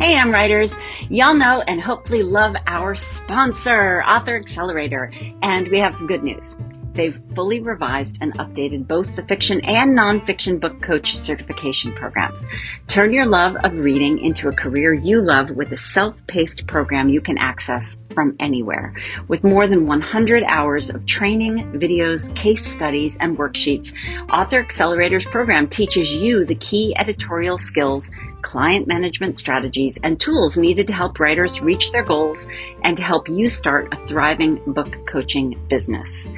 Hey, Am Writers. Y'all know and hopefully love our sponsor, Author Accelerator. And we have some good news. They've fully revised and updated both the fiction and nonfiction book coach certification programs. Turn your love of reading into a career you love with a self-paced program you can access from anywhere. With more than 100 hours of training, videos, case studies, and worksheets, Author Accelerator's program teaches you the key editorial skills client management strategies, and tools needed to help writers reach their goals and to help you start a thriving book coaching business.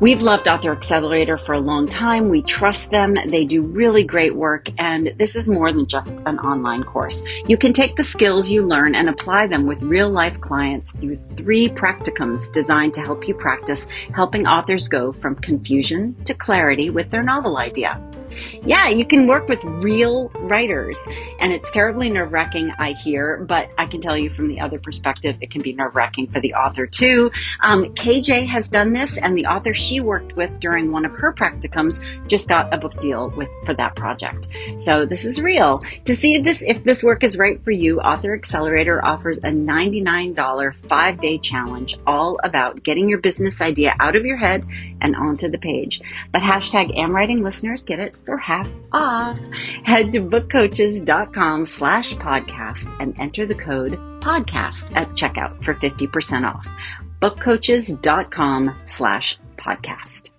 We've loved Author Accelerator for a long time. We trust them. They do really great work. And this is more than just an online course. You can take the skills you learn and apply them with real life clients through three practicums designed to help you practice helping authors go from confusion to clarity with their novel idea. Yeah, you can work with real writers, and it's terribly nerve wracking, I hear, but I can tell you from the other perspective, it can be nerve wracking for the author too. Um, KJ has done this, and the author she worked with during one of her practicums just got a book deal with for that project. So this is real. To see this, if this work is right for you, Author Accelerator offers a $99 five day challenge all about getting your business idea out of your head and onto the page. But hashtag AmWriting listeners get it for half off. Head to bookcoaches.com slash podcast and enter the code podcast at checkout for 50% off. bookcoaches.com slash podcast.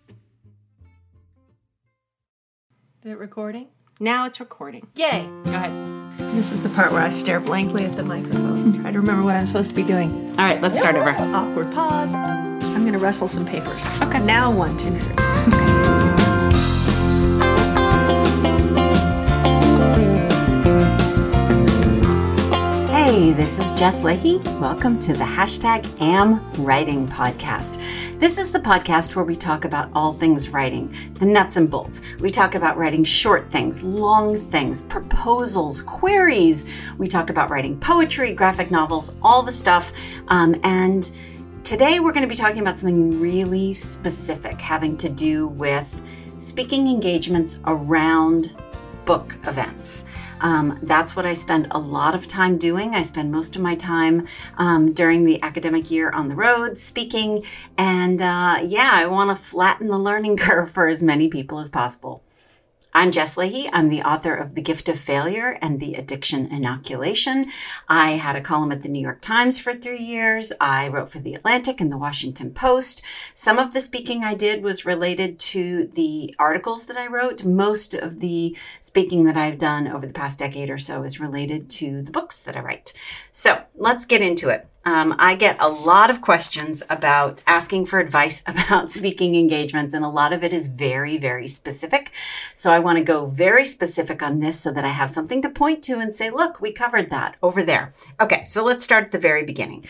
Is it recording? Now it's recording. Yay! Go ahead. This is the part where I stare blankly at the microphone. Try to remember what I'm supposed to be doing. All right, let's start over. Awkward pause. I'm going to wrestle some papers. Okay. Now one, two, three. Hey, this is Jess Lahey. Welcome to the hashtag Am Writing podcast. This is the podcast where we talk about all things writing, the nuts and bolts. We talk about writing short things, long things, proposals, queries. We talk about writing poetry, graphic novels, all the stuff. Um, and today we're going to be talking about something really specific having to do with speaking engagements around book events. Um, that's what I spend a lot of time doing. I spend most of my time um, during the academic year on the road speaking. And uh, yeah, I want to flatten the learning curve for as many people as possible. I'm Jess Lahey. I'm the author of The Gift of Failure and The Addiction Inoculation. I had a column at the New York Times for three years. I wrote for The Atlantic and The Washington Post. Some of the speaking I did was related to the articles that I wrote. Most of the speaking that I've done over the past decade or so is related to the books that I write. So let's get into it. Um, I get a lot of questions about asking for advice about speaking engagements, and a lot of it is very, very specific. So I want to go very specific on this so that I have something to point to and say, look, we covered that over there. Okay, so let's start at the very beginning.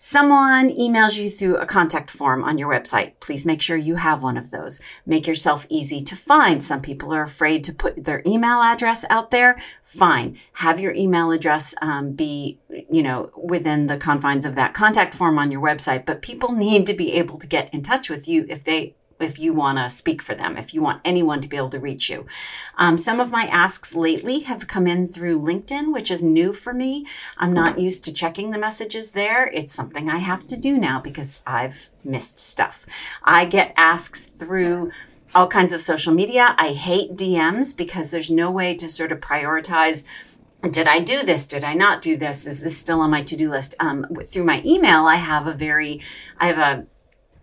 Someone emails you through a contact form on your website. Please make sure you have one of those. Make yourself easy to find. Some people are afraid to put their email address out there. Fine. Have your email address um, be, you know, within the confines of that contact form on your website. But people need to be able to get in touch with you if they if you want to speak for them, if you want anyone to be able to reach you. Um, some of my asks lately have come in through LinkedIn, which is new for me. I'm not used to checking the messages there. It's something I have to do now because I've missed stuff. I get asks through all kinds of social media. I hate DMs because there's no way to sort of prioritize did I do this? Did I not do this? Is this still on my to do list? Um, through my email, I have a very, I have a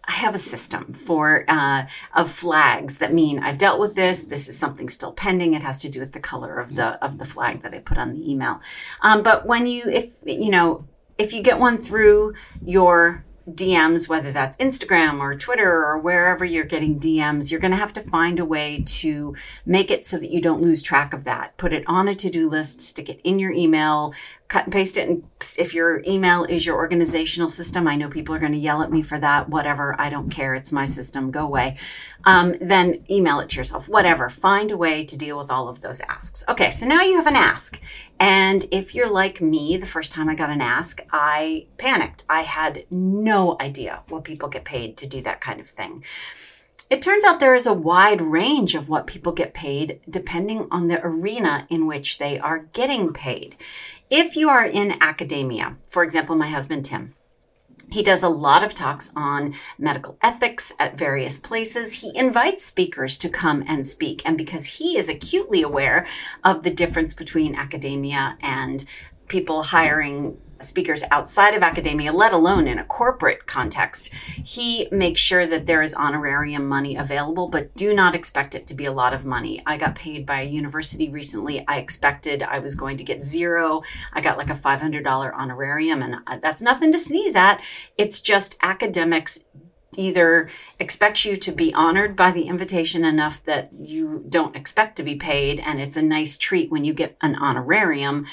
I have a system for uh, of flags that mean I've dealt with this. This is something still pending. It has to do with the color of the of the flag that I put on the email. Um, but when you, if you know, if you get one through your DMs, whether that's Instagram or Twitter or wherever you're getting DMs, you're going to have to find a way to make it so that you don't lose track of that. Put it on a to do list, stick it in your email, cut and paste it. And if your email is your organizational system, I know people are going to yell at me for that. Whatever. I don't care. It's my system. Go away. Um, then email it to yourself. Whatever. Find a way to deal with all of those asks. Okay. So now you have an ask. And if you're like me, the first time I got an ask, I panicked. I had no idea what people get paid to do that kind of thing. It turns out there is a wide range of what people get paid depending on the arena in which they are getting paid. If you are in academia, for example, my husband Tim, he does a lot of talks on medical ethics at various places. He invites speakers to come and speak. And because he is acutely aware of the difference between academia and people hiring speakers outside of academia, let alone in a corporate context, he makes sure that there is honorarium money available, but do not expect it to be a lot of money. I got paid by a university recently. I expected I was going to get zero. I got like a $500 honorarium, and uh, that's nothing to sneeze at. It's just academics either expects you to be honored by the invitation enough that you don't expect to be paid and it's a nice treat when you get an honorarium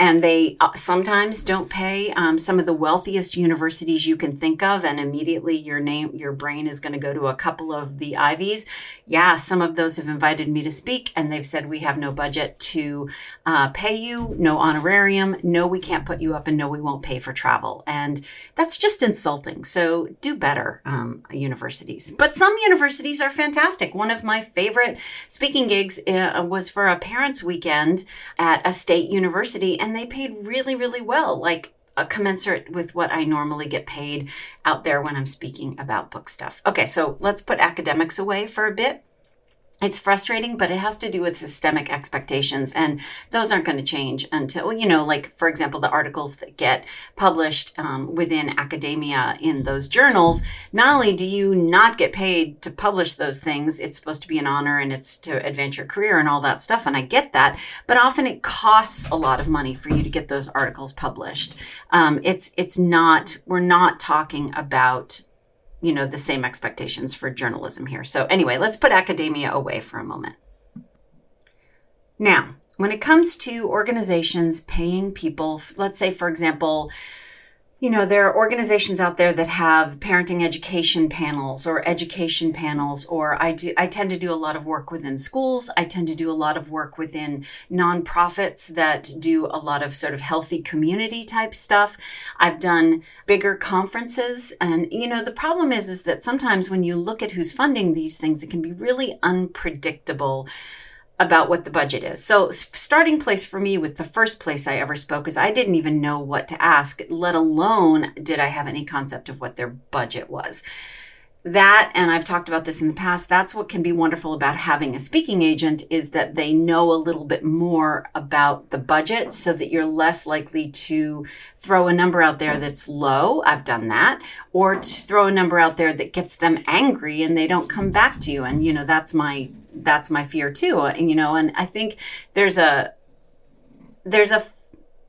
and they uh, sometimes don't pay um, some of the wealthiest universities you can think of and immediately your name your brain is going to go to a couple of the ivies. Yeah some of those have invited me to speak and they've said we have no budget to uh, pay you no honorarium no we can't put you up and no we won't pay for travel. And that's just insulting. So do better um, universities. But some universities are fantastic. One of my favorite speaking gigs uh, was for a parents weekend at a state university and they paid really, really well, like a commensurate with what I normally get paid out there when I'm speaking about book stuff. Okay, so let's put academics away for a bit it's frustrating, but it has to do with systemic expectations. And those aren't going to change until, you know, like, for example, the articles that get published um, within academia in those journals. Not only do you not get paid to publish those things, it's supposed to be an honor and it's to advance your career and all that stuff. And I get that, but often it costs a lot of money for you to get those articles published. Um, it's, it's not, we're not talking about you know, the same expectations for journalism here. So anyway, let's put academia away for a moment. Now, when it comes to organizations paying people, let's say, for example, you know, there are organizations out there that have parenting education panels or education panels, or I do, I tend to do a lot of work within schools. I tend to do a lot of work within nonprofits that do a lot of sort of healthy community type stuff. I've done bigger conferences. And, you know, the problem is, is that sometimes when you look at who's funding these things, it can be really unpredictable about what the budget is. So, starting place for me with the first place I ever spoke is I didn't even know what to ask, let alone did I have any concept of what their budget was that and i've talked about this in the past that's what can be wonderful about having a speaking agent is that they know a little bit more about the budget so that you're less likely to throw a number out there that's low i've done that or to throw a number out there that gets them angry and they don't come back to you and you know that's my that's my fear too and you know and i think there's a there's a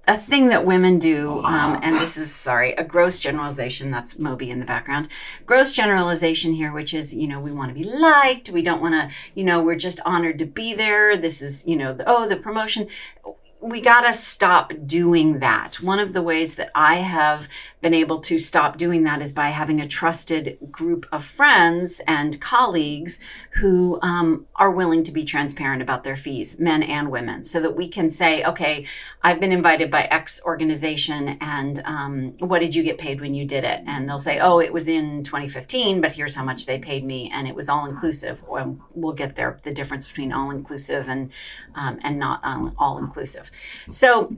a thing that women do, um, and this is sorry, a gross generalization. That's Moby in the background. Gross generalization here, which is you know we want to be liked. We don't want to you know we're just honored to be there. This is you know the, oh the promotion we got to stop doing that. One of the ways that I have been able to stop doing that is by having a trusted group of friends and colleagues who um, are willing to be transparent about their fees, men and women, so that we can say, okay, I've been invited by X organization, and um, what did you get paid when you did it? And they'll say, oh, it was in 2015, but here's how much they paid me, and it was all inclusive. We'll get there the difference between all inclusive and um, and not all inclusive. So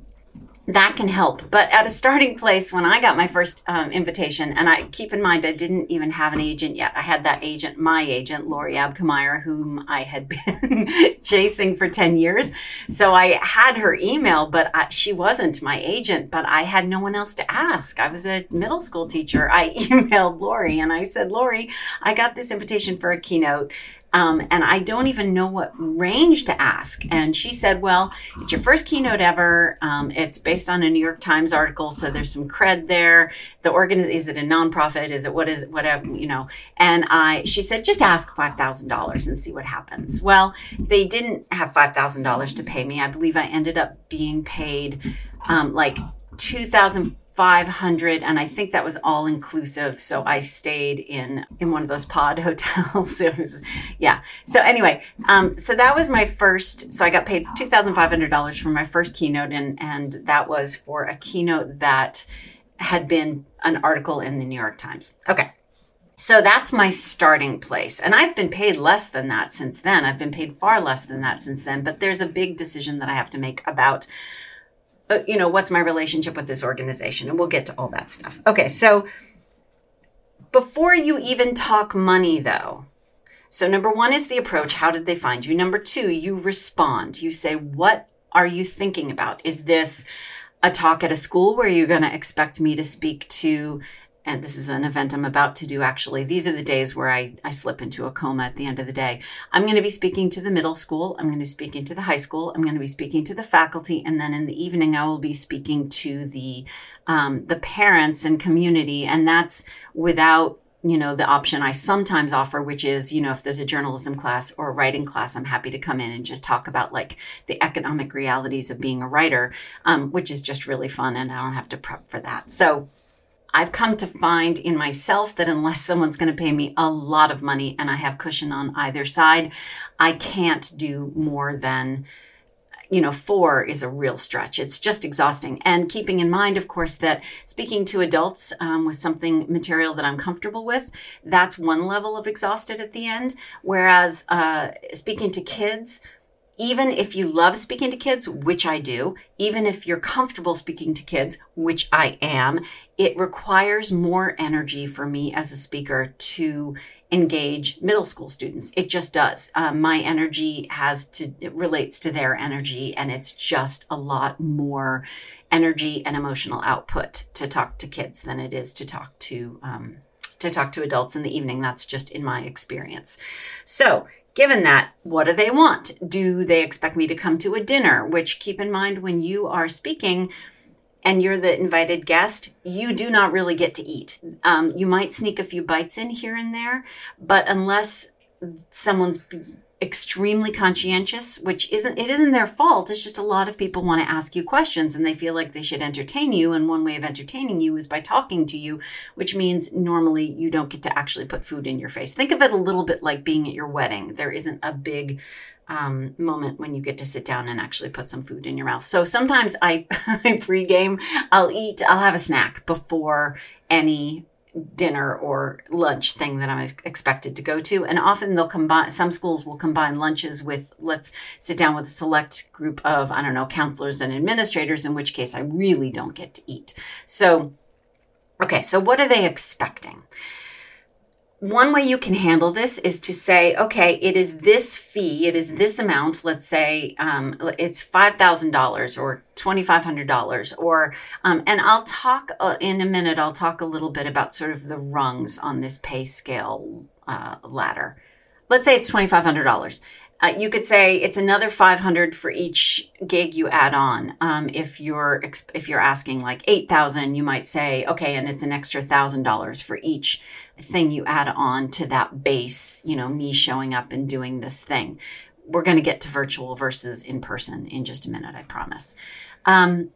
that can help. But at a starting place, when I got my first um, invitation, and I keep in mind I didn't even have an agent yet. I had that agent, my agent, Laurie Abkemeier, whom I had been chasing for 10 years. So I had her email, but I, she wasn't my agent, but I had no one else to ask. I was a middle school teacher. I emailed Laurie and I said, Laurie, I got this invitation for a keynote. Um, and I don't even know what range to ask. And she said, Well, it's your first keynote ever. Um, it's based on a New York Times article, so there's some cred there. The organ is it a nonprofit? Is it what is it, whatever, you know? And I, she said, just ask $5,000 and see what happens. Well, they didn't have $5,000 to pay me. I believe I ended up being paid um, like 2000 500 and i think that was all inclusive so i stayed in in one of those pod hotels it was yeah so anyway um, so that was my first so i got paid $2500 for my first keynote and and that was for a keynote that had been an article in the new york times okay So that's my starting place. And I've been paid less than that since then. I've been paid far less than that since then. But there's a big decision that I have to make about, uh, you know, what's my relationship with this organization. And we'll get to all that stuff. Okay. So before you even talk money, though, so number one is the approach. How did they find you? Number two, you respond. You say, what are you thinking about? Is this a talk at a school where you're going to expect me to speak to and this is an event I'm about to do actually. These are the days where I, I slip into a coma at the end of the day. I'm going to be speaking to the middle school. I'm going to be speaking to the high school. I'm going to be speaking to the faculty. And then in the evening, I will be speaking to the, um, the parents and community. And that's without you know, the option I sometimes offer, which is, you know, if there's a journalism class or a writing class, I'm happy to come in and just talk about like the economic realities of being a writer, um, which is just really fun and I don't have to prep for that. So I've come to find in myself that unless someone's going to pay me a lot of money and I have cushion on either side, I can't do more than you know, four is a real stretch. It's just exhausting. And keeping in mind, of course, that speaking to adults um, with something material that I'm comfortable with, that's one level of exhausted at the end. Whereas uh, speaking to kids, even if you love speaking to kids, which I do, even if you're comfortable speaking to kids, which I am, it requires more energy for me as a speaker to engage middle school students. It just does. Um, my energy has to, it relates to their energy, and it's just a lot more energy and emotional output to talk to kids than it is to talk to, um, to talk to adults in the evening. That's just in my experience. So Given that, what do they want? Do they expect me to come to a dinner? Which keep in mind when you are speaking and you're the invited guest, you do not really get to eat. Um, you might sneak a few bites in here and there, but unless someone's extremely conscientious, which isn't it isn't their fault. It's just a lot of people want to ask you questions and they feel like they should entertain you. And one way of entertaining you is by talking to you, which means normally you don't get to actually put food in your face. Think of it a little bit like being at your wedding. There isn't a big um, moment when you get to sit down and actually put some food in your mouth. So sometimes I, I pregame, I'll eat, I'll have a snack before any dinner or lunch thing that I'm expected to go to. And often they'll combine, some schools will combine lunches with, let's sit down with a select group of, I don't know, counselors and administrators, in which case I really don't get to eat. So, okay, so what are they expecting? One way you can handle this is to say, okay, it is this fee, it is this amount. Let's say um, it's five thousand dollars or twenty five hundred dollars, or um, and I'll talk uh, in a minute. I'll talk a little bit about sort of the rungs on this pay scale uh, ladder. Let's say it's twenty five hundred dollars. Uh, you could say it's another 500 for each gig you add on. Um, if you're if you're asking like 8,000, you might say okay, and it's an extra thousand dollars for each thing you add on to that base. You know, me showing up and doing this thing. We're going to get to virtual versus in person in just a minute, I promise. Um,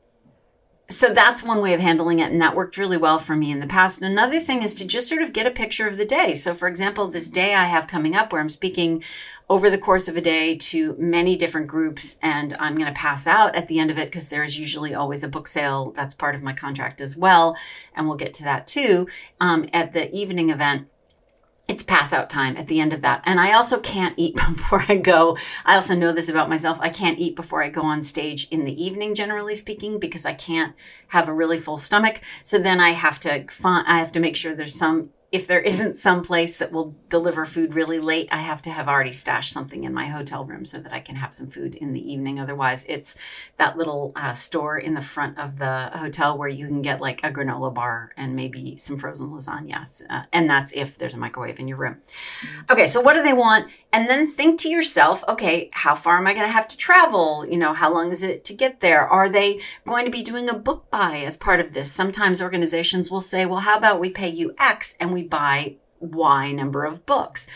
so that's one way of handling it and that worked really well for me in the past. And another thing is to just sort of get a picture of the day. So for example this day i have coming up where i'm speaking over the course of a day to many different groups and i'm going to pass out at the end of it because there's usually always a book sale that's part of my contract as well and we'll get to that too um, at the evening event it's pass out time at the end of that. And I also can't eat before I go. I also know this about myself. I can't eat before I go on stage in the evening, generally speaking, because I can't have a really full stomach. So then I have to find, I have to make sure there's some if there isn't some place that will deliver food really late, I have to have already stashed something in my hotel room so that I can have some food in the evening. Otherwise, it's that little uh, store in the front of the hotel where you can get like a granola bar and maybe some frozen lasagna. Uh, and that's if there's a microwave in your room. Okay, so what do they want? And then think to yourself, okay, how far am I going to have to travel? You know, how long is it to get there? Are they going to be doing a book buy as part of this? Sometimes organizations will say, well, how about we pay you X and we we buy Y number of books.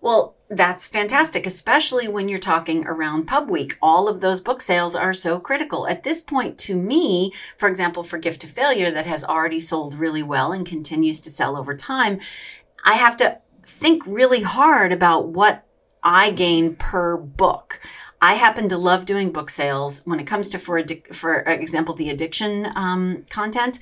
Well, that's fantastic, especially when you're talking around pub week. All of those book sales are so critical. At this point, to me, for example, for Gift of Failure that has already sold really well and continues to sell over time, I have to think really hard about what I gain per book. I happen to love doing book sales when it comes to, for, for example, the addiction um, content.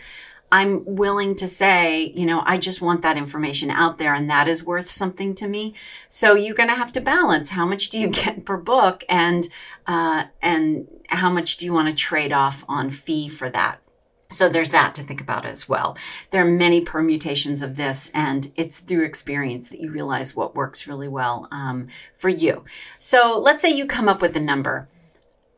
I'm willing to say, you know, I just want that information out there and that is worth something to me. So you're going to have to balance how much do you get per book and, uh, and how much do you want to trade off on fee for that? So there's that to think about as well. There are many permutations of this, and it's through experience that you realize what works really well um, for you. So let's say you come up with a number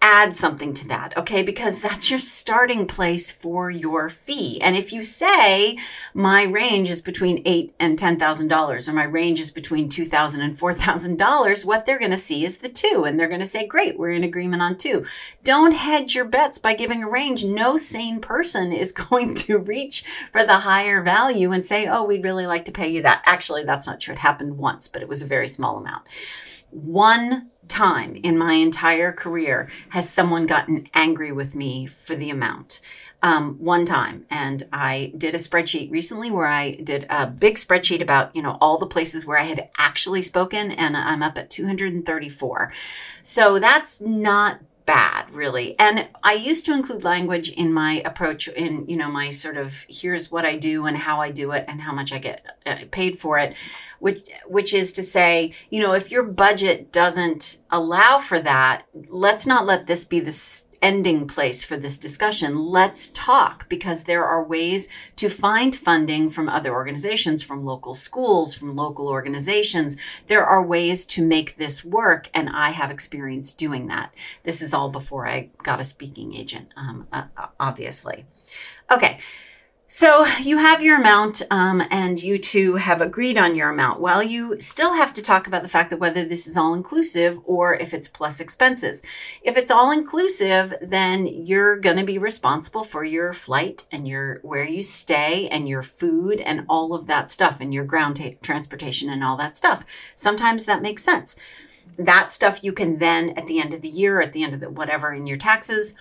add something to that, okay? Because that's your starting place for your fee. And if you say my range is between eight and ten thousand dollars, or my range is between two thousand and four thousand dollars, what they're going to see is the two, and they're going to say, "Great, we're in agreement on two. Don't hedge your bets by giving a range. No sane person is going to reach for the higher value and say, "Oh, we'd really like to pay you that." Actually, that's not true. It happened once, but it was a very small amount. One time in my entire career has someone gotten angry with me for the amount. Um, one time, and I did a spreadsheet recently where I did a big spreadsheet about you know all the places where I had actually spoken, and I'm up at 234. So that's not bad really. And i used to include language in my approach in you know my sort of here's what i do and how i do it and how much i get uh, paid for it which which is to say you know if your budget doesn't allow for that let's not let this be the ending place for this discussion. Let's talk because there are ways to find funding from other organizations, from local schools, from local organizations. There are ways to make this work, and I have experience doing that. This is all before I got a speaking agent, um, obviously. Okay. So you have your amount, um, and you two have agreed on your amount. Well, you still have to talk about the fact that whether this is all inclusive or if it's plus expenses. If it's all inclusive, then you're going to be responsible for your flight and your where you stay and your food and all of that stuff and your ground ta- transportation and all that stuff. Sometimes that makes sense. That stuff you can then at the end of the year, at the end of the whatever in your taxes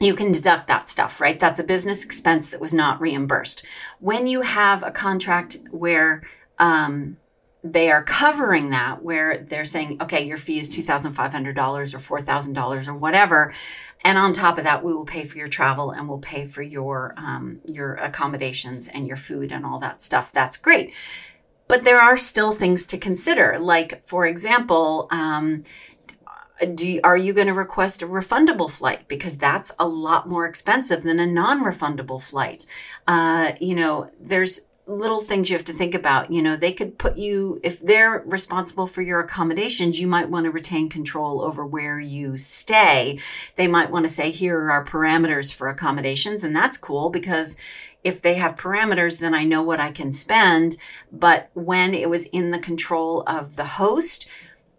you can deduct that stuff, right? That's a business expense that was not reimbursed. When you have a contract where um, they are covering that, where they're saying, okay, your fee is $2,500 or $4,000 or whatever. And on top of that, we will pay for your travel and we'll pay for your, um, your accommodations and your food and all that stuff. That's great. But there are still things to consider. Like, for example, um, do you, are you going to request a refundable flight? Because that's a lot more expensive than a non-refundable flight. Uh, you know there's little things you have to think about. You know they could put you if they're responsible for your accommodations you might want to retain control over where you stay. They might want to say here are our parameters for accommodations and that's cool because if they have parameters then i know what i can spend. But when it was in the control of the host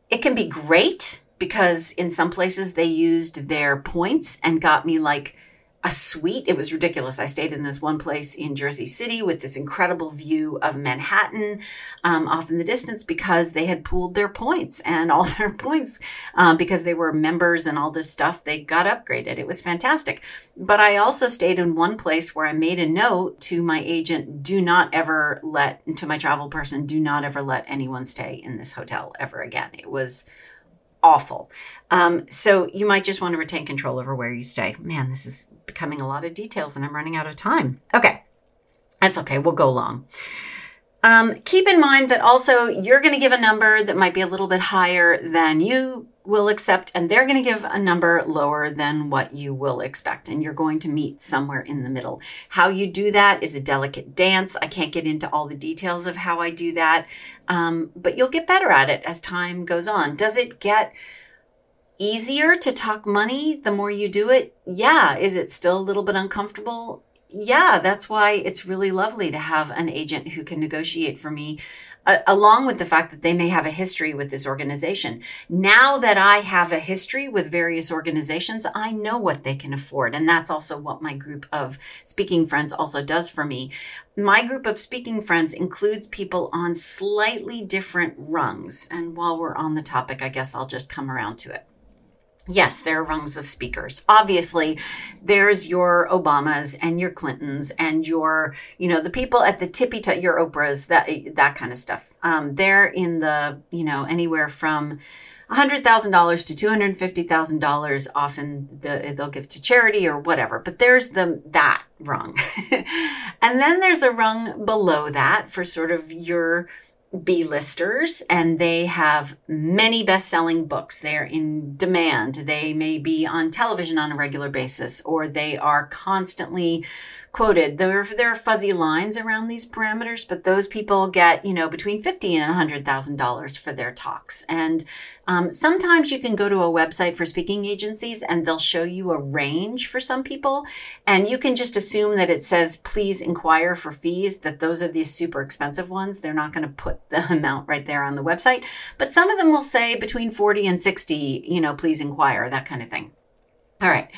it can be great because in some places they used their points and got me like a suite. It was ridiculous. I stayed in this one place in Jersey City with this incredible view of Manhattan um, off in the distance because they had pooled their points and all their points um, because they were members and all this stuff. They got upgraded. It was fantastic. But I also stayed in one place where I made a note to my agent do not ever let, to my travel person, do not ever let anyone stay in this hotel ever again. It was awful. Um, so you might just want to retain control over where you stay. Man, this is becoming a lot of details and I'm running out of time. Okay. That's okay. We'll go long. Um, keep in mind that also you're going to give a number that might be a little bit higher than you will accept, and they're going to give a number lower than what you will expect, and you're going to meet somewhere in the middle. How you do that is a delicate dance. I can't get into all the details of how I do that, um, but you'll get better at it as time goes on. Does it get easier to talk money the more you do it? Yeah. Is it still a little bit uncomfortable? Yeah, that's why it's really lovely to have an agent who can negotiate for me, uh, along with the fact that they may have a history with this organization. Now that I have a history with various organizations, I know what they can afford. And that's also what my group of speaking friends also does for me. My group of speaking friends includes people on slightly different rungs. And while we're on the topic, I guess I'll just come around to it. Yes, there are rungs of speakers. Obviously, there's your Obamas and your Clintons and your, you know, the people at the tippy top, your Oprahs, that that kind of stuff. Um, they're in the, you know, anywhere from $100,000 to $250,000 often the, they'll give to charity or whatever. But there's the that rung. and then there's a rung below that for sort of your B-listers and they have many best-selling books. They're in demand. They may be on television on a regular basis or they are constantly quoted. There, there are fuzzy lines around these parameters, but those people get, you know, between fifty and hundred thousand dollars for their talks. And um, sometimes you can go to a website for speaking agencies and they'll show you a range for some people, and you can just assume that it says please inquire for fees. That those are these super expensive ones. They're not going to put the amount right there on the website, but some of them will say between forty and sixty. You know, please inquire that kind of thing. All right.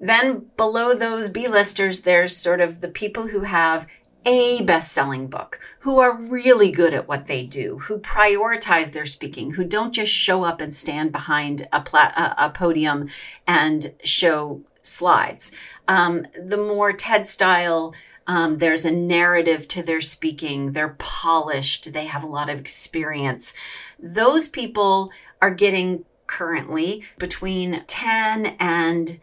Then below those B-listers, there's sort of the people who have a best-selling book, who are really good at what they do, who prioritize their speaking, who don't just show up and stand behind a, plat- a podium and show slides. Um, the more TED style, um, there's a narrative to their speaking. They're polished. They have a lot of experience. Those people are getting currently between 10 and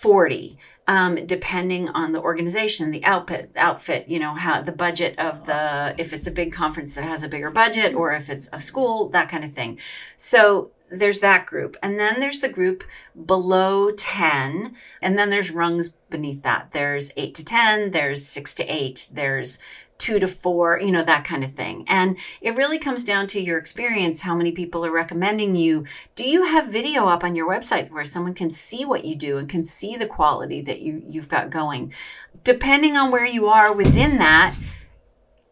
40 um, depending on the organization the outfit outfit you know how the budget of the if it's a big conference that has a bigger budget or if it's a school that kind of thing. So there's that group. And then there's the group below 10 and then there's rungs beneath that. There's 8 to 10 there's 6 to 8 there's two to four, you know, that kind of thing. And it really comes down to your experience, how many people are recommending you. Do you have video up on your website where someone can see what you do and can see the quality that you, you've got going? Depending on where you are within that,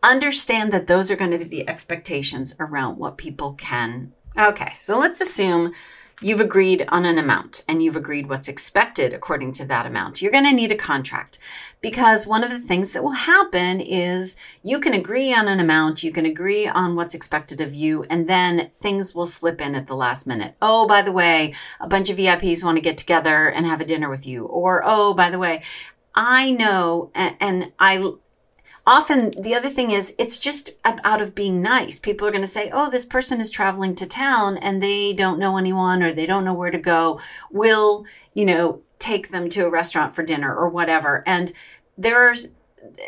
understand that those are going to be the expectations around what people can. Okay, so let's assume You've agreed on an amount and you've agreed what's expected according to that amount. You're going to need a contract because one of the things that will happen is you can agree on an amount, you can agree on what's expected of you, and then things will slip in at the last minute. Oh, by the way, a bunch of VIPs want to get together and have a dinner with you. Or, oh, by the way, I know and, and I often the other thing is it's just out of being nice. People are going to say, "Oh, this person is traveling to town and they don't know anyone or they don't know where to go. We'll, you know, take them to a restaurant for dinner or whatever." And there's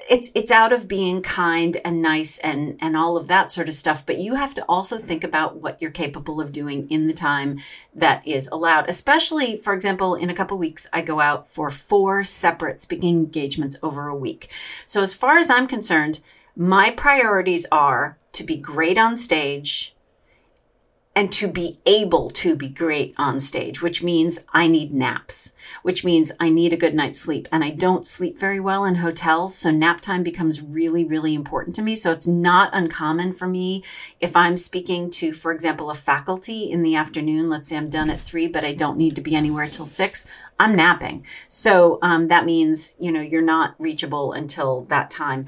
it's it's out of being kind and nice and and all of that sort of stuff but you have to also think about what you're capable of doing in the time that is allowed especially for example in a couple weeks i go out for four separate speaking engagements over a week. So as far as i'm concerned my priorities are to be great on stage and to be able to be great on stage, which means I need naps, which means I need a good night's sleep. And I don't sleep very well in hotels. So nap time becomes really, really important to me. So it's not uncommon for me if I'm speaking to, for example, a faculty in the afternoon. Let's say I'm done at three, but I don't need to be anywhere till six. I'm napping. So um, that means, you know, you're not reachable until that time.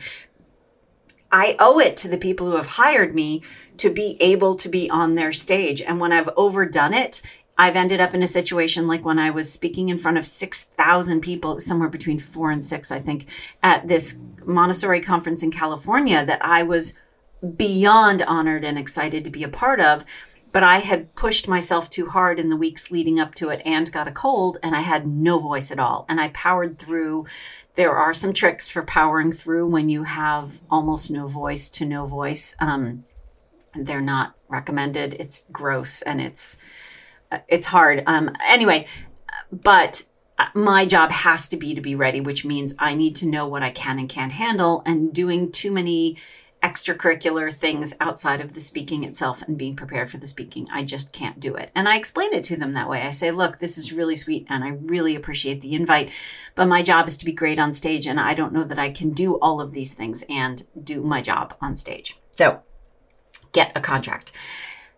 I owe it to the people who have hired me to be able to be on their stage. And when I've overdone it, I've ended up in a situation like when I was speaking in front of 6,000 people, somewhere between four and six, I think, at this Montessori conference in California that I was beyond honored and excited to be a part of. But I had pushed myself too hard in the weeks leading up to it and got a cold, and I had no voice at all. And I powered through there are some tricks for powering through when you have almost no voice to no voice. Um, they're not recommended. It's gross and it's uh, it's hard. Um, anyway, but my job has to be to be ready, which means I need to know what I can and can't handle. And doing too many extracurricular things outside of the speaking itself and being prepared for the speaking. I just can't do it. And I explain it to them that way. I say, look, this is really sweet and I really appreciate the invite, but my job is to be great on stage and I don't know that I can do all of these things and do my job on stage. So get a contract.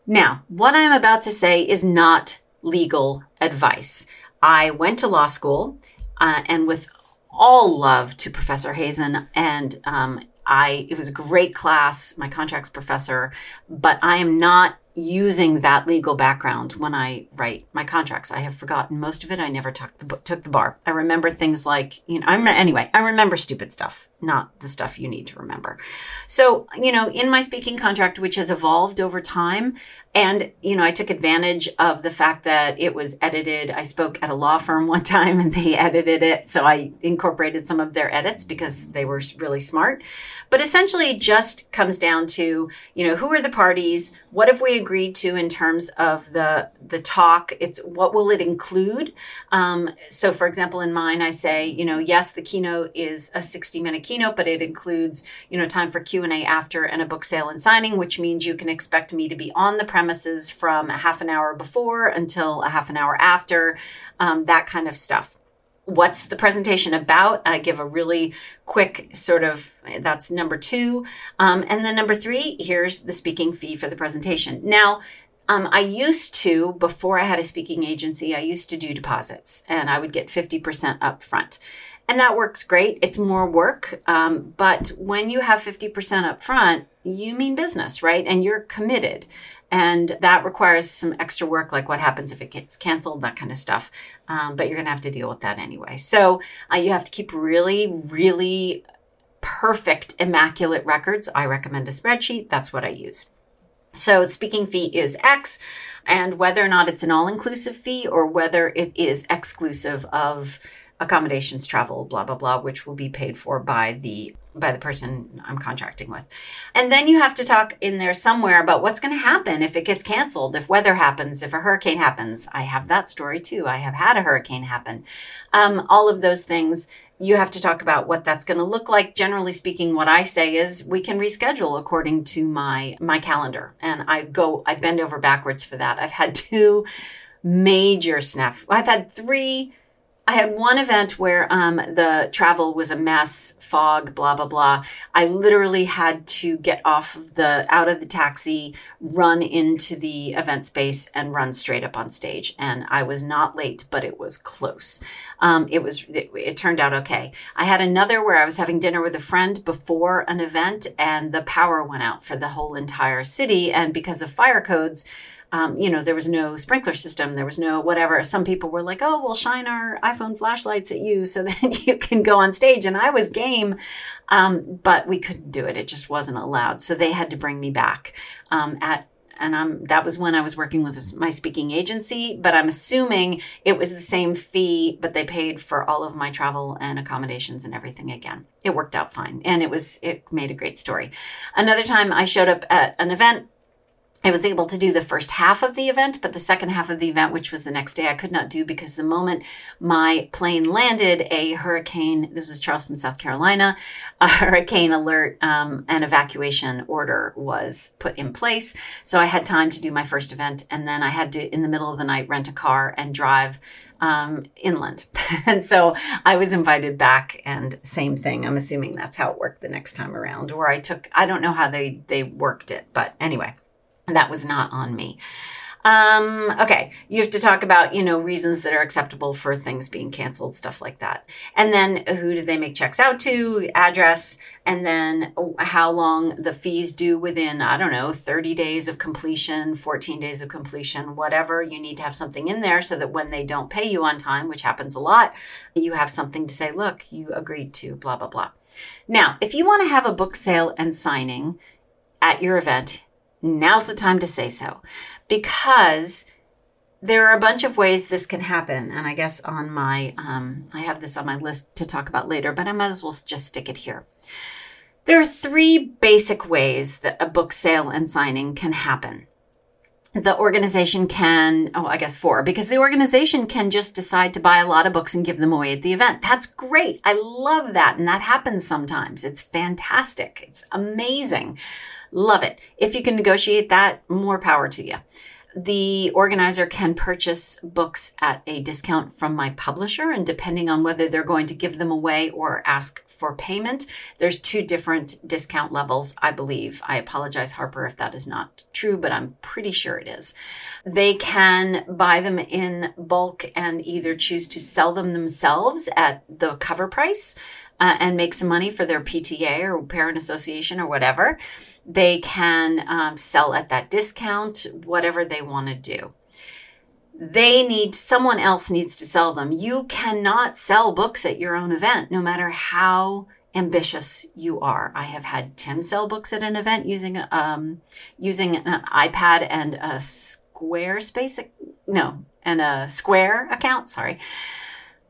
Now, what I'm about to say is not legal advice. I went to law school uh, and with all love to Professor Hazen and um, I it was a great class, my contracts professor, but I am not using that legal background when I write my contracts. I have forgotten most of it. I never took the took the bar. I remember things like you know. I'm anyway. I remember stupid stuff. Not the stuff you need to remember. So, you know, in my speaking contract, which has evolved over time, and, you know, I took advantage of the fact that it was edited. I spoke at a law firm one time and they edited it. So I incorporated some of their edits because they were really smart. But essentially it just comes down to, you know, who are the parties? What have we agreed to in terms of the, the talk? It's what will it include? Um, so for example, in mine, I say, you know, yes, the keynote is a 60 minute keynote, but it includes, you know, time for Q and A after and a book sale and signing, which means you can expect me to be on the premises from a half an hour before until a half an hour after, um, that kind of stuff. What's the presentation about? I give a really quick sort of, that's number two. Um, and then number three, here's the speaking fee for the presentation. Now, um, I used to, before I had a speaking agency, I used to do deposits and I would get 50% up front. And that works great. It's more work. Um, but when you have 50% up front, you mean business, right? And you're committed. And that requires some extra work, like what happens if it gets canceled, that kind of stuff. Um, but you're going to have to deal with that anyway. So uh, you have to keep really, really perfect, immaculate records. I recommend a spreadsheet. That's what I use. So speaking fee is X, and whether or not it's an all inclusive fee or whether it is exclusive of accommodations, travel, blah blah blah, which will be paid for by the by the person I'm contracting with. And then you have to talk in there somewhere about what's going to happen if it gets canceled, if weather happens, if a hurricane happens. I have that story too. I have had a hurricane happen. Um, all of those things. You have to talk about what that's going to look like. Generally speaking, what I say is we can reschedule according to my my calendar, and I go I bend over backwards for that. I've had two major snafu. I've had three I had one event where um, the travel was a mess, fog, blah blah blah. I literally had to get off of the out of the taxi, run into the event space, and run straight up on stage. And I was not late, but it was close. Um, it was it, it turned out okay. I had another where I was having dinner with a friend before an event, and the power went out for the whole entire city. And because of fire codes um, you know, there was no sprinkler system, there was no whatever. Some people were like, oh, we'll shine our iPhone flashlights at you so then you can go on stage. And I was game, um, but we couldn't do it. It just wasn't allowed. So they had to bring me back um, at and I'm that was when I was working with my speaking agency, but I'm assuming it was the same fee, but they paid for all of my travel and accommodations and everything again. It worked out fine, and it was it made a great story. Another time I showed up at an event I was able to do the first half of the event, but the second half of the event, which was the next day, I could not do because the moment my plane landed, a hurricane, this is Charleston, South Carolina, a hurricane alert um, and evacuation order was put in place. So I had time to do my first event. And then I had to, in the middle of the night, rent a car and drive um, inland. and so I was invited back and same thing. I'm assuming that's how it worked the next time around, or I took, I don't know how they, they worked it, but anyway. That was not on me. Um, okay, you have to talk about, you know, reasons that are acceptable for things being canceled, stuff like that. And then who did they make checks out to, address, and then how long the fees due within, I don't know, 30 days of completion, 14 days of completion, whatever. You need to have something in there so that when they don't pay you on time, which happens a lot, you have something to say, look, you agreed to, blah, blah, blah. Now, if you want to have a book sale and signing at your event, now's the time to say so because there are a bunch of ways this can happen and i guess on my um, i have this on my list to talk about later but i might as well just stick it here there are three basic ways that a book sale and signing can happen the organization can, oh, I guess four, because the organization can just decide to buy a lot of books and give them away at the event. That's great. I love that. And that happens sometimes. It's fantastic. It's amazing. Love it. If you can negotiate that, more power to you. The organizer can purchase books at a discount from my publisher, and depending on whether they're going to give them away or ask for payment, there's two different discount levels, I believe. I apologize, Harper, if that is not true, but I'm pretty sure it is. They can buy them in bulk and either choose to sell them themselves at the cover price uh, and make some money for their PTA or parent association or whatever. They can um, sell at that discount, whatever they want to do. They need, someone else needs to sell them. You cannot sell books at your own event, no matter how ambitious you are. I have had Tim sell books at an event using um, using an iPad and a Squarespace no and a Square account. Sorry.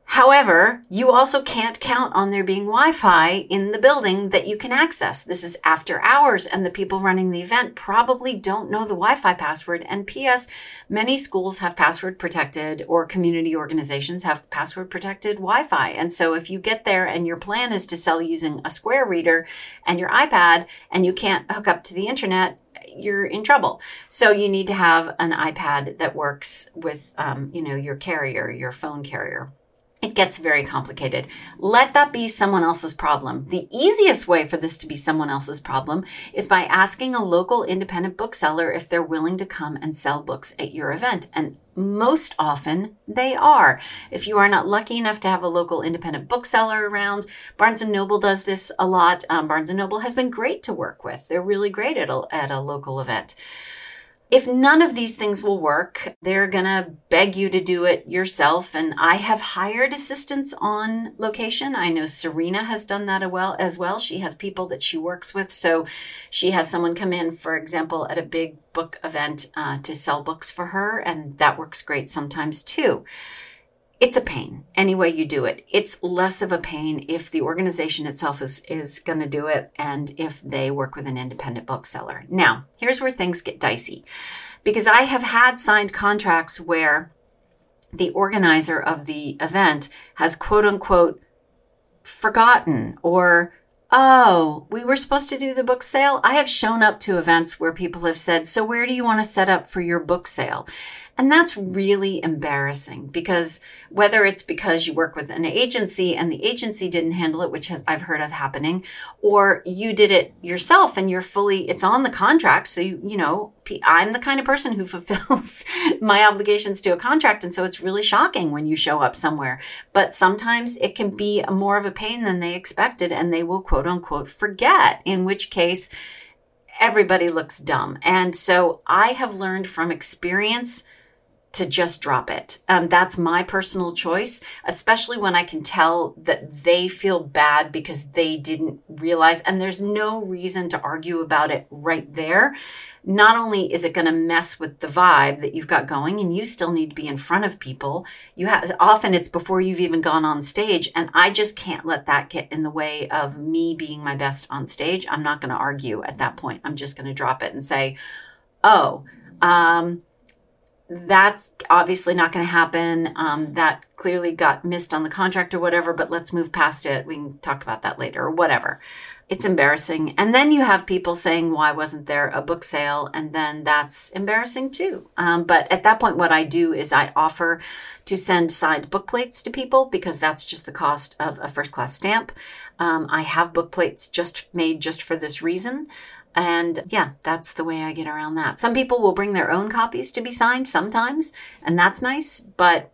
However, you also can't count on there being Wi Fi in the building that you can access. This is after hours, and the people running the event probably don't know the Wi Fi password. And P.S., many schools have password protected or community organizations have password protected Wi Fi. And so if you get there and your plan is to sell using a Square reader and your iPad and you can't hook up to the internet, you're in trouble. So you need to have an iPad that works with, um, you know, your carrier, your phone carrier it gets very complicated. Let that be someone else's problem. The easiest way for this to be someone else's problem is by asking a local independent bookseller if they're willing to come and sell books at your event. And most often they are. If you are not lucky enough to have a local independent bookseller around, Barnes and Noble does this a lot. Um, Barnes and Noble has been great to work with. They're really great at a, at a local event. If none of these things will work, they're going to beg you to do it yourself. And I have hired assistants on location. I know Serena has done that as well. She has people that she works with. So she has someone come in, for example, at a big book event uh, to sell books for her. And that works great sometimes too it's a pain any way you do it. It's less of a pain if the organization itself is, is going to do it and if they work with an independent bookseller. Now, here's where things get dicey because I have had signed contracts where the organizer of the event has quote unquote forgotten or Oh, we were supposed to do the book sale? I have shown up to events where people have said, So, where do you want to set up for your book sale? And that's really embarrassing because whether it's because you work with an agency and the agency didn't handle it, which has, I've heard of happening, or you did it yourself and you're fully, it's on the contract. So, you, you know, I'm the kind of person who fulfills my obligations to a contract. And so it's really shocking when you show up somewhere. But sometimes it can be more of a pain than they expected and they will quote unquote forget, in which case, everybody looks dumb. And so I have learned from experience to just drop it. Um, that's my personal choice, especially when I can tell that they feel bad because they didn't realize, and there's no reason to argue about it right there. Not only is it going to mess with the vibe that you've got going, and you still need to be in front of people. You have often it's before you've even gone on stage, and I just can't let that get in the way of me being my best on stage. I'm not going to argue at that point. I'm just going to drop it and say, "Oh." Um, that's obviously not going to happen. Um, that clearly got missed on the contract or whatever, but let's move past it. We can talk about that later or whatever. It's embarrassing. And then you have people saying, why wasn't there a book sale? And then that's embarrassing too. Um, but at that point, what I do is I offer to send signed book plates to people because that's just the cost of a first class stamp. Um, I have book plates just made just for this reason. And yeah, that's the way I get around that. Some people will bring their own copies to be signed sometimes, and that's nice, but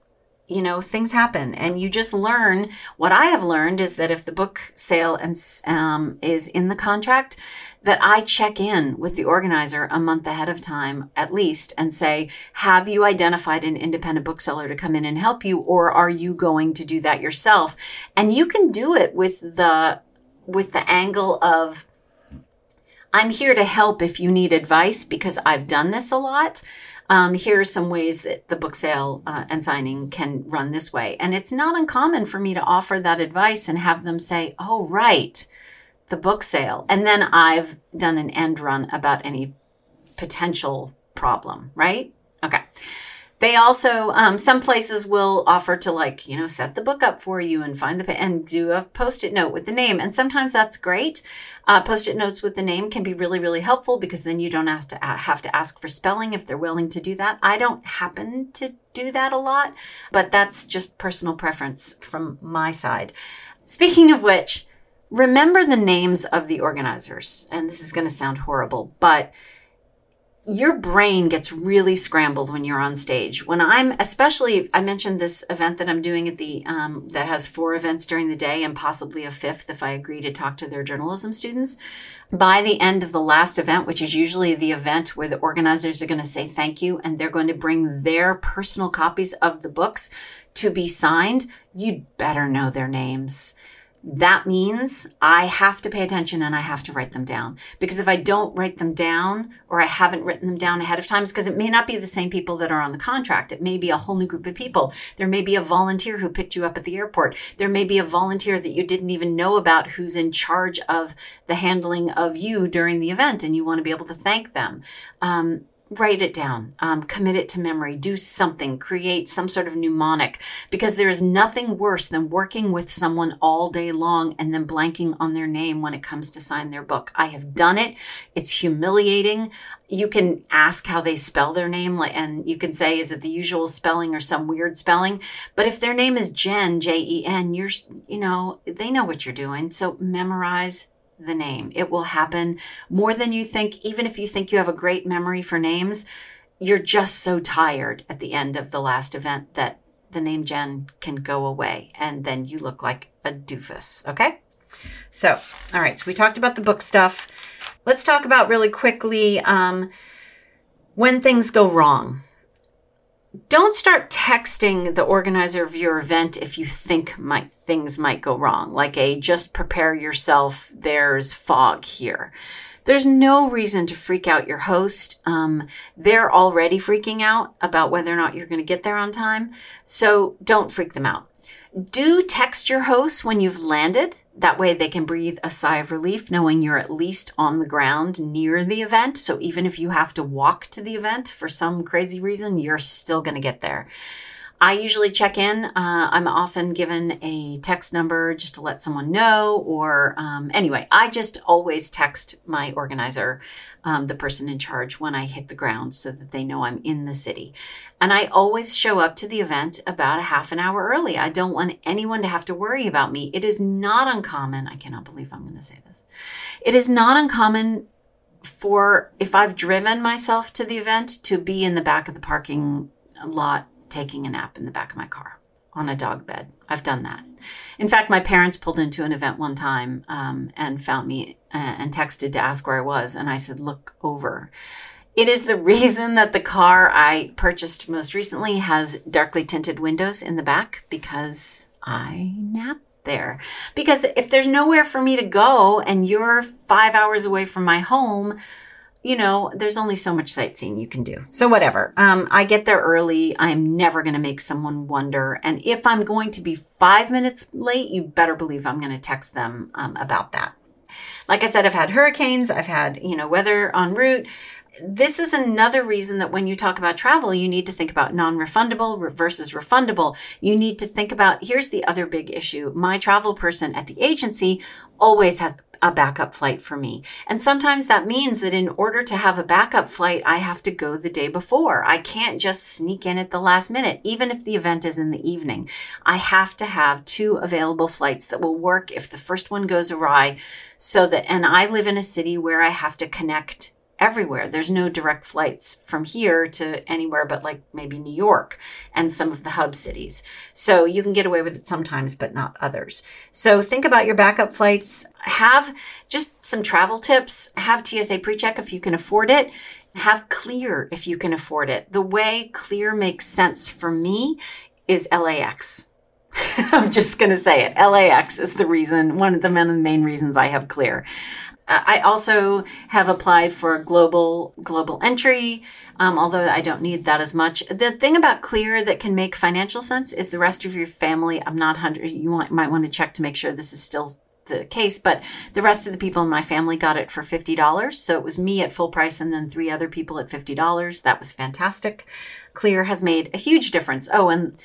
you know, things happen and you just learn. What I have learned is that if the book sale and, um, is in the contract, that I check in with the organizer a month ahead of time at least and say, have you identified an independent bookseller to come in and help you or are you going to do that yourself? And you can do it with the, with the angle of, I'm here to help if you need advice because I've done this a lot. Um, here are some ways that the book sale uh, and signing can run this way. And it's not uncommon for me to offer that advice and have them say, oh, right, the book sale. And then I've done an end run about any potential problem, right? Okay. They also, um, some places will offer to like, you know, set the book up for you and find the, and do a post-it note with the name. And sometimes that's great. Uh, post-it notes with the name can be really, really helpful because then you don't have to, have to ask for spelling if they're willing to do that. I don't happen to do that a lot, but that's just personal preference from my side. Speaking of which, remember the names of the organizers. And this is going to sound horrible, but your brain gets really scrambled when you're on stage. When I'm, especially, I mentioned this event that I'm doing at the, um, that has four events during the day and possibly a fifth if I agree to talk to their journalism students. By the end of the last event, which is usually the event where the organizers are going to say thank you and they're going to bring their personal copies of the books to be signed, you'd better know their names that means I have to pay attention and I have to write them down. Because if I don't write them down or I haven't written them down ahead of time, because it may not be the same people that are on the contract. It may be a whole new group of people. There may be a volunteer who picked you up at the airport. There may be a volunteer that you didn't even know about who's in charge of the handling of you during the event and you want to be able to thank them. Um, write it down, um, commit it to memory, do something, create some sort of mnemonic, because there is nothing worse than working with someone all day long and then blanking on their name when it comes to sign their book. I have done it. It's humiliating. You can ask how they spell their name, and you can say, is it the usual spelling or some weird spelling? But if their name is Jen, J E N, you're, you know, they know what you're doing. So memorize the name. It will happen more than you think. Even if you think you have a great memory for names, you're just so tired at the end of the last event that the name Jen can go away and then you look like a doofus. Okay. So, all right. So we talked about the book stuff. Let's talk about really quickly um, when things go wrong don't start texting the organizer of your event if you think might things might go wrong like a just prepare yourself there's fog here. There's no reason to freak out your host. Um, they're already freaking out about whether or not you're going to get there on time so don't freak them out. Do text your host when you've landed that way they can breathe a sigh of relief knowing you're at least on the ground near the event. So even if you have to walk to the event for some crazy reason, you're still going to get there. I usually check in. Uh, I'm often given a text number just to let someone know, or um, anyway, I just always text my organizer, um, the person in charge, when I hit the ground so that they know I'm in the city. And I always show up to the event about a half an hour early. I don't want anyone to have to worry about me. It is not uncommon. I cannot believe I'm going to say this. It is not uncommon for if I've driven myself to the event to be in the back of the parking lot taking a nap in the back of my car on a dog bed. I've done that. In fact, my parents pulled into an event one time um, and found me uh, and texted to ask where I was. And I said, look over. It is the reason that the car I purchased most recently has darkly tinted windows in the back because I nap there. Because if there's nowhere for me to go and you're five hours away from my home, you know, there's only so much sightseeing you can do. So whatever. Um, I get there early. I'm never going to make someone wonder. And if I'm going to be five minutes late, you better believe I'm going to text them um, about that. Like I said, I've had hurricanes. I've had, you know, weather en route. This is another reason that when you talk about travel, you need to think about non-refundable versus refundable. You need to think about, here's the other big issue. My travel person at the agency always has a backup flight for me. And sometimes that means that in order to have a backup flight, I have to go the day before. I can't just sneak in at the last minute, even if the event is in the evening. I have to have two available flights that will work if the first one goes awry so that, and I live in a city where I have to connect everywhere. There's no direct flights from here to anywhere but like maybe New York and some of the hub cities. So you can get away with it sometimes, but not others. So think about your backup flights. Have just some travel tips. Have TSA PreCheck if you can afford it. Have Clear if you can afford it. The way Clear makes sense for me is LAX. I'm just going to say it. LAX is the reason, one of the main reasons I have Clear. I also have applied for global global entry, um, although I don't need that as much. The thing about Clear that can make financial sense is the rest of your family. I'm not hundred. You want, might want to check to make sure this is still the case, but the rest of the people in my family got it for fifty dollars. So it was me at full price, and then three other people at fifty dollars. That was fantastic. Clear has made a huge difference. Oh, and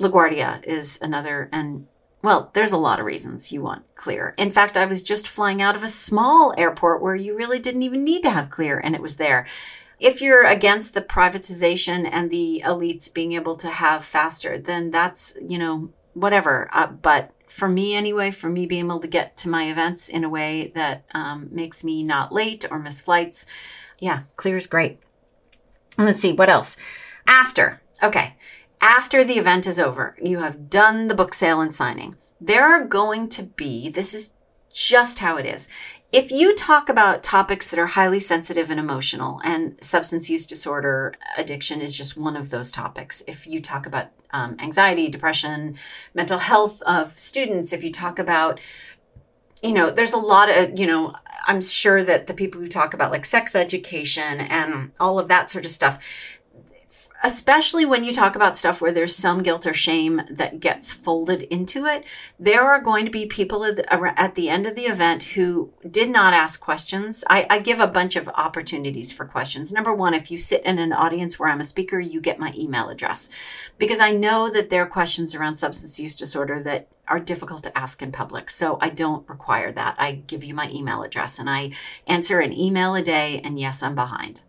LaGuardia is another, and well, there's a lot of reasons you want clear. In fact, I was just flying out of a small airport where you really didn't even need to have clear and it was there. If you're against the privatization and the elites being able to have faster, then that's, you know, whatever. Uh, but for me anyway, for me being able to get to my events in a way that um, makes me not late or miss flights, yeah, clear is great. let's see, what else? After. Okay after the event is over, you have done the book sale and signing. There are going to be, this is just how it is. If you talk about topics that are highly sensitive and emotional, and substance use disorder addiction is just one of those topics. If you talk about um, anxiety, depression, mental health of students, if you talk about you know, there's a lot of, you know, I'm sure that the people who talk about like sex education and all of that sort of stuff, especially when you talk about stuff where there's some guilt or shame that gets folded into it, there are going to be people at the end of the event who did not ask questions. I, I, give a bunch of opportunities for questions. Number one, if you sit in an audience where I'm a speaker, you get my email address because I know that there are questions around substance use disorder that are difficult to ask in public. So I don't require that. I give you my email address and I answer an email a day. And yes, I'm behind.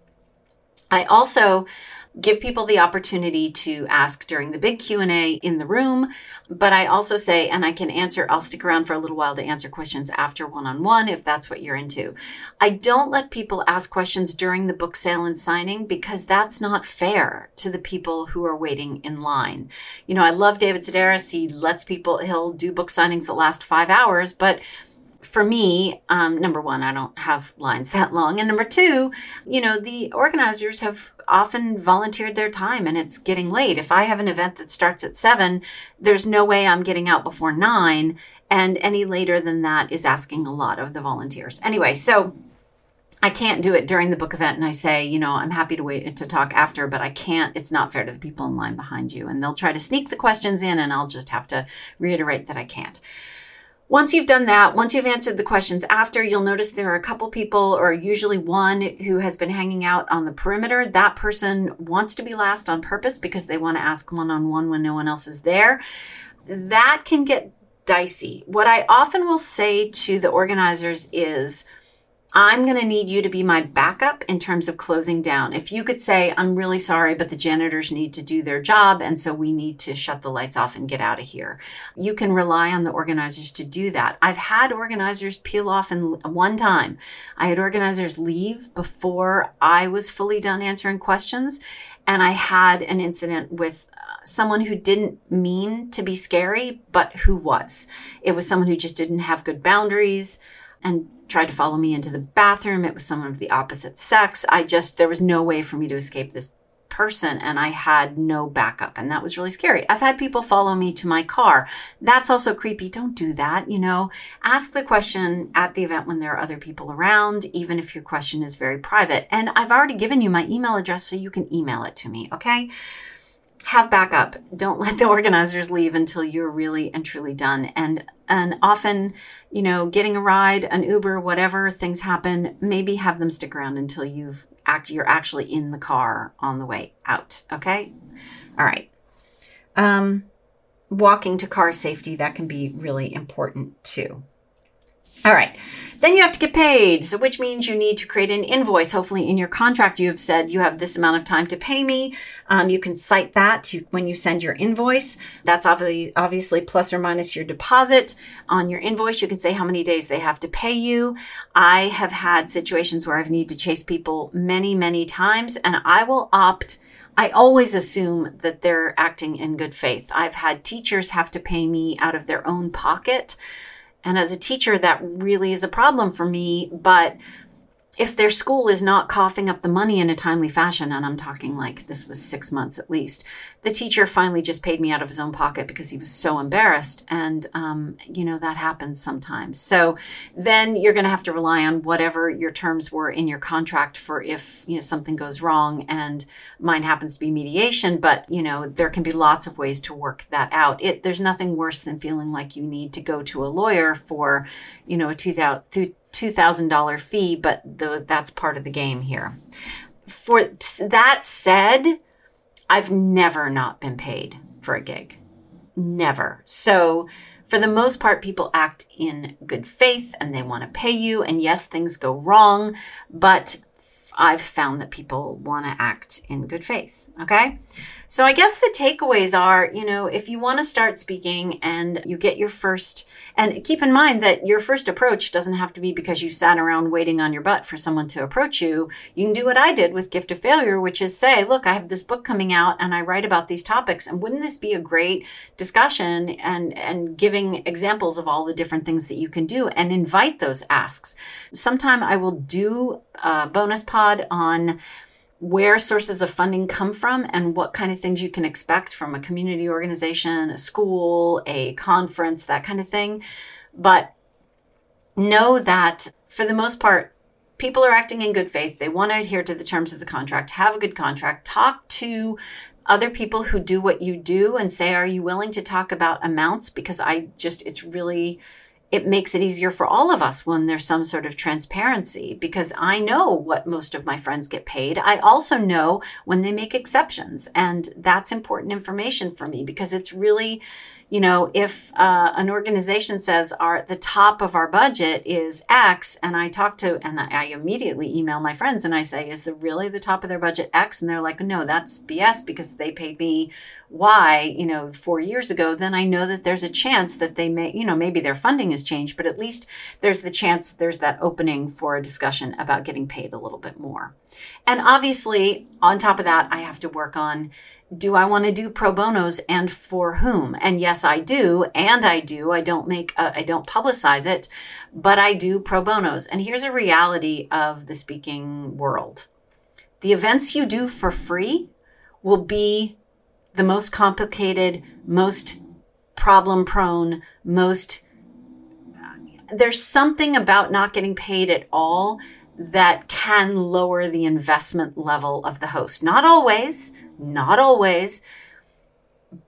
I also give people the opportunity to ask during the big q&a in the room. But i also say and i can answer i'll stick around for a little while to answer questions after one-on-one if that's what you're into. I don't let people ask questions during the book sale and signing because that's not fair to the people who are waiting in line. You know i love david sedaris. He lets people he'll do book signings that last five hours but for me, um, number one, I don't have lines that long. And number two, you know, the organizers have often volunteered their time and it's getting late. If I have an event that starts at seven, there's no way I'm getting out before nine. And any later than that is asking a lot of the volunteers. Anyway, so I can't do it during the book event and I say, you know, I'm happy to wait to talk after, but I can't. It's not fair to the people in line behind you. And they'll try to sneak the questions in and I'll just have to reiterate that I can't. Once you've done that, once you've answered the questions after, you'll notice there are a couple people, or usually one, who has been hanging out on the perimeter. That person wants to be last on purpose because they want to ask one on one when no one else is there. That can get dicey. What I often will say to the organizers is, I'm going to need you to be my backup in terms of closing down. If you could say, I'm really sorry, but the janitors need to do their job. And so we need to shut the lights off and get out of here. You can rely on the organizers to do that. I've had organizers peel off in one time. I had organizers leave before I was fully done answering questions. And I had an incident with uh, someone who didn't mean to be scary, but who was. It was someone who just didn't have good boundaries and tried to follow me into the bathroom. It was someone of the opposite sex. I just, there was no way for me to escape this person and I had no backup. And that was really scary. I've had people follow me to my car. That's also creepy. Don't do that. You know, ask the question at the event when there are other people around, even if your question is very private. And I've already given you my email address so you can email it to me. Okay have backup. Don't let the organizers leave until you're really and truly done. And and often, you know, getting a ride, an Uber, whatever things happen, maybe have them stick around until you've act you're actually in the car on the way out. Okay? All right. Um walking to car safety, that can be really important too. All right. Then you have to get paid, so which means you need to create an invoice. Hopefully, in your contract, you have said you have this amount of time to pay me. Um, you can cite that to when you send your invoice. That's obviously, obviously plus or minus your deposit on your invoice. You can say how many days they have to pay you. I have had situations where I've needed to chase people many, many times, and I will opt. I always assume that they're acting in good faith. I've had teachers have to pay me out of their own pocket and as a teacher, that really is a problem for me. But if their school is not coughing up the money in a timely fashion, and I'm talking like this was six months at least, the teacher finally just paid me out of his own pocket because he was so embarrassed. And, um, you know, that happens sometimes. So then you're going to have to rely on whatever your terms were in your contract for if, you know, something goes wrong and mine happens to be mediation. But, you know, there can be lots of ways to work that out. It, there's nothing worse than feeling like you need to go to a lawyer for, you know, a 2000, $2,000 fee, but the, that's part of the game here. For that said, I've never not been paid for a gig. Never. So, for the most part, people act in good faith and they want to pay you. And yes, things go wrong, but I've found that people want to act in good faith. Okay. So I guess the takeaways are, you know, if you want to start speaking and you get your first, and keep in mind that your first approach doesn't have to be because you sat around waiting on your butt for someone to approach you. You can do what I did with Gift of Failure, which is say, look, I have this book coming out and I write about these topics. And wouldn't this be a great discussion and, and giving examples of all the different things that you can do and invite those asks? Sometime I will do a bonus pod on where sources of funding come from and what kind of things you can expect from a community organization, a school, a conference, that kind of thing. But know that for the most part, people are acting in good faith. They want to adhere to the terms of the contract, have a good contract, talk to other people who do what you do and say, are you willing to talk about amounts? Because I just, it's really, it makes it easier for all of us when there's some sort of transparency because I know what most of my friends get paid. I also know when they make exceptions. And that's important information for me because it's really, you know, if uh, an organization says our the top of our budget is X, and I talk to and I immediately email my friends and I say, is the really the top of their budget X? And they're like, no, that's BS because they paid me Y, you know, four years ago. Then I know that there's a chance that they may, you know, maybe their funding has changed, but at least there's the chance there's that opening for a discussion about getting paid a little bit more. And obviously, on top of that, I have to work on do I want to do pro bonos and for whom? And yes, I do. And I do. I don't make, uh, I don't publicize it, but I do pro bonos. And here's a reality of the speaking world. The events you do for free will be the most complicated, most problem prone, most, there's something about not getting paid at all that can lower the investment level of the host. Not always, not always.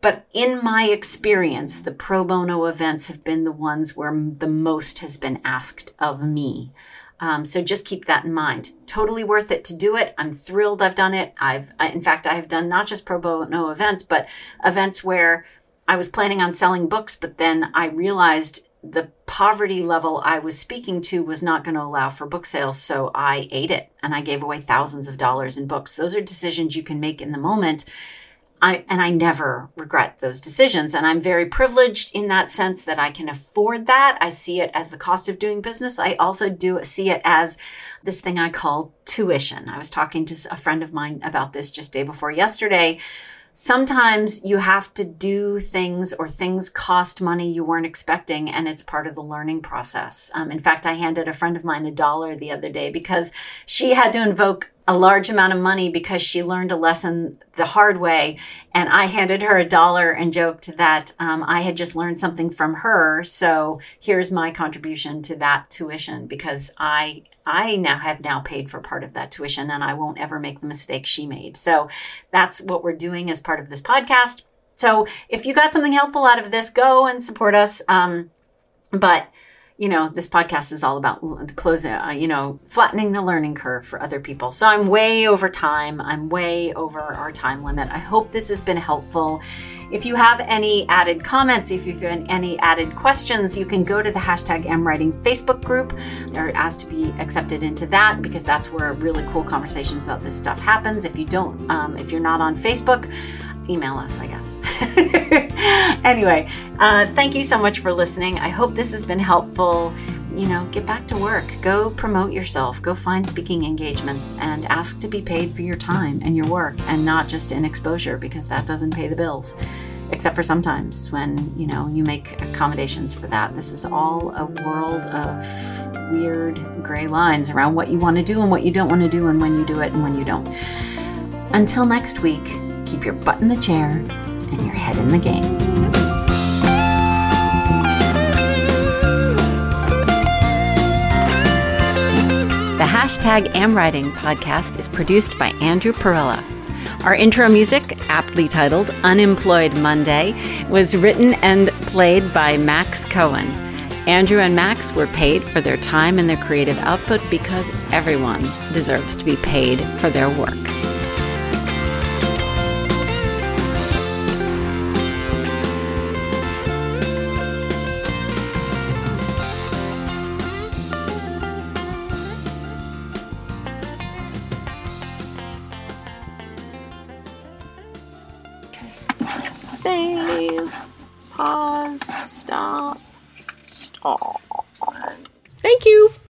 But in my experience, the pro bono events have been the ones where the most has been asked of me. Um, so just keep that in mind. Totally worth it to do it. I'm thrilled I've done it. I've, I, in fact, I have done not just pro bono events, but events where I was planning on selling books, but then I realized the poverty level I was speaking to was not going to allow for book sales. So I ate it and I gave away thousands of dollars in books. Those are decisions you can make in the moment. I, and I never regret those decisions. And I'm very privileged in that sense that I can afford that. I see it as the cost of doing business. I also do see it as this thing I call tuition. I was talking to a friend of mine about this just day before yesterday sometimes you have to do things or things cost money you weren't expecting and it's part of the learning process um, in fact i handed a friend of mine a dollar the other day because she had to invoke a large amount of money because she learned a lesson the hard way. And I handed her a dollar and joked that um, I had just learned something from her. So here's my contribution to that tuition because I I now have now paid for part of that tuition and I won't ever make the mistake she made. So that's what we're doing as part of this podcast. So if you got something helpful out of this, go and support us. Um, but you know, this podcast is all about closing, uh, you know, flattening the learning curve for other people. So I'm way over time. I'm way over our time limit. I hope this has been helpful. If you have any added comments, if you have any added questions, you can go to the hashtag AmWriting Facebook group. They're asked to be accepted into that because that's where really cool conversations about this stuff happens. If you don't, um, if you're not on Facebook, email us, I guess. anyway, uh, thank you so much for listening. I hope this has been helpful. You know, get back to work, go promote yourself, go find speaking engagements, and ask to be paid for your time and your work and not just in exposure because that doesn't pay the bills. Except for sometimes when, you know, you make accommodations for that. This is all a world of weird gray lines around what you want to do and what you don't want to do and when you do it and when you don't. Until next week, keep your butt in the chair and your head in the game. Hashtag AmWriting podcast is produced by Andrew Perella. Our intro music, aptly titled Unemployed Monday, was written and played by Max Cohen. Andrew and Max were paid for their time and their creative output because everyone deserves to be paid for their work.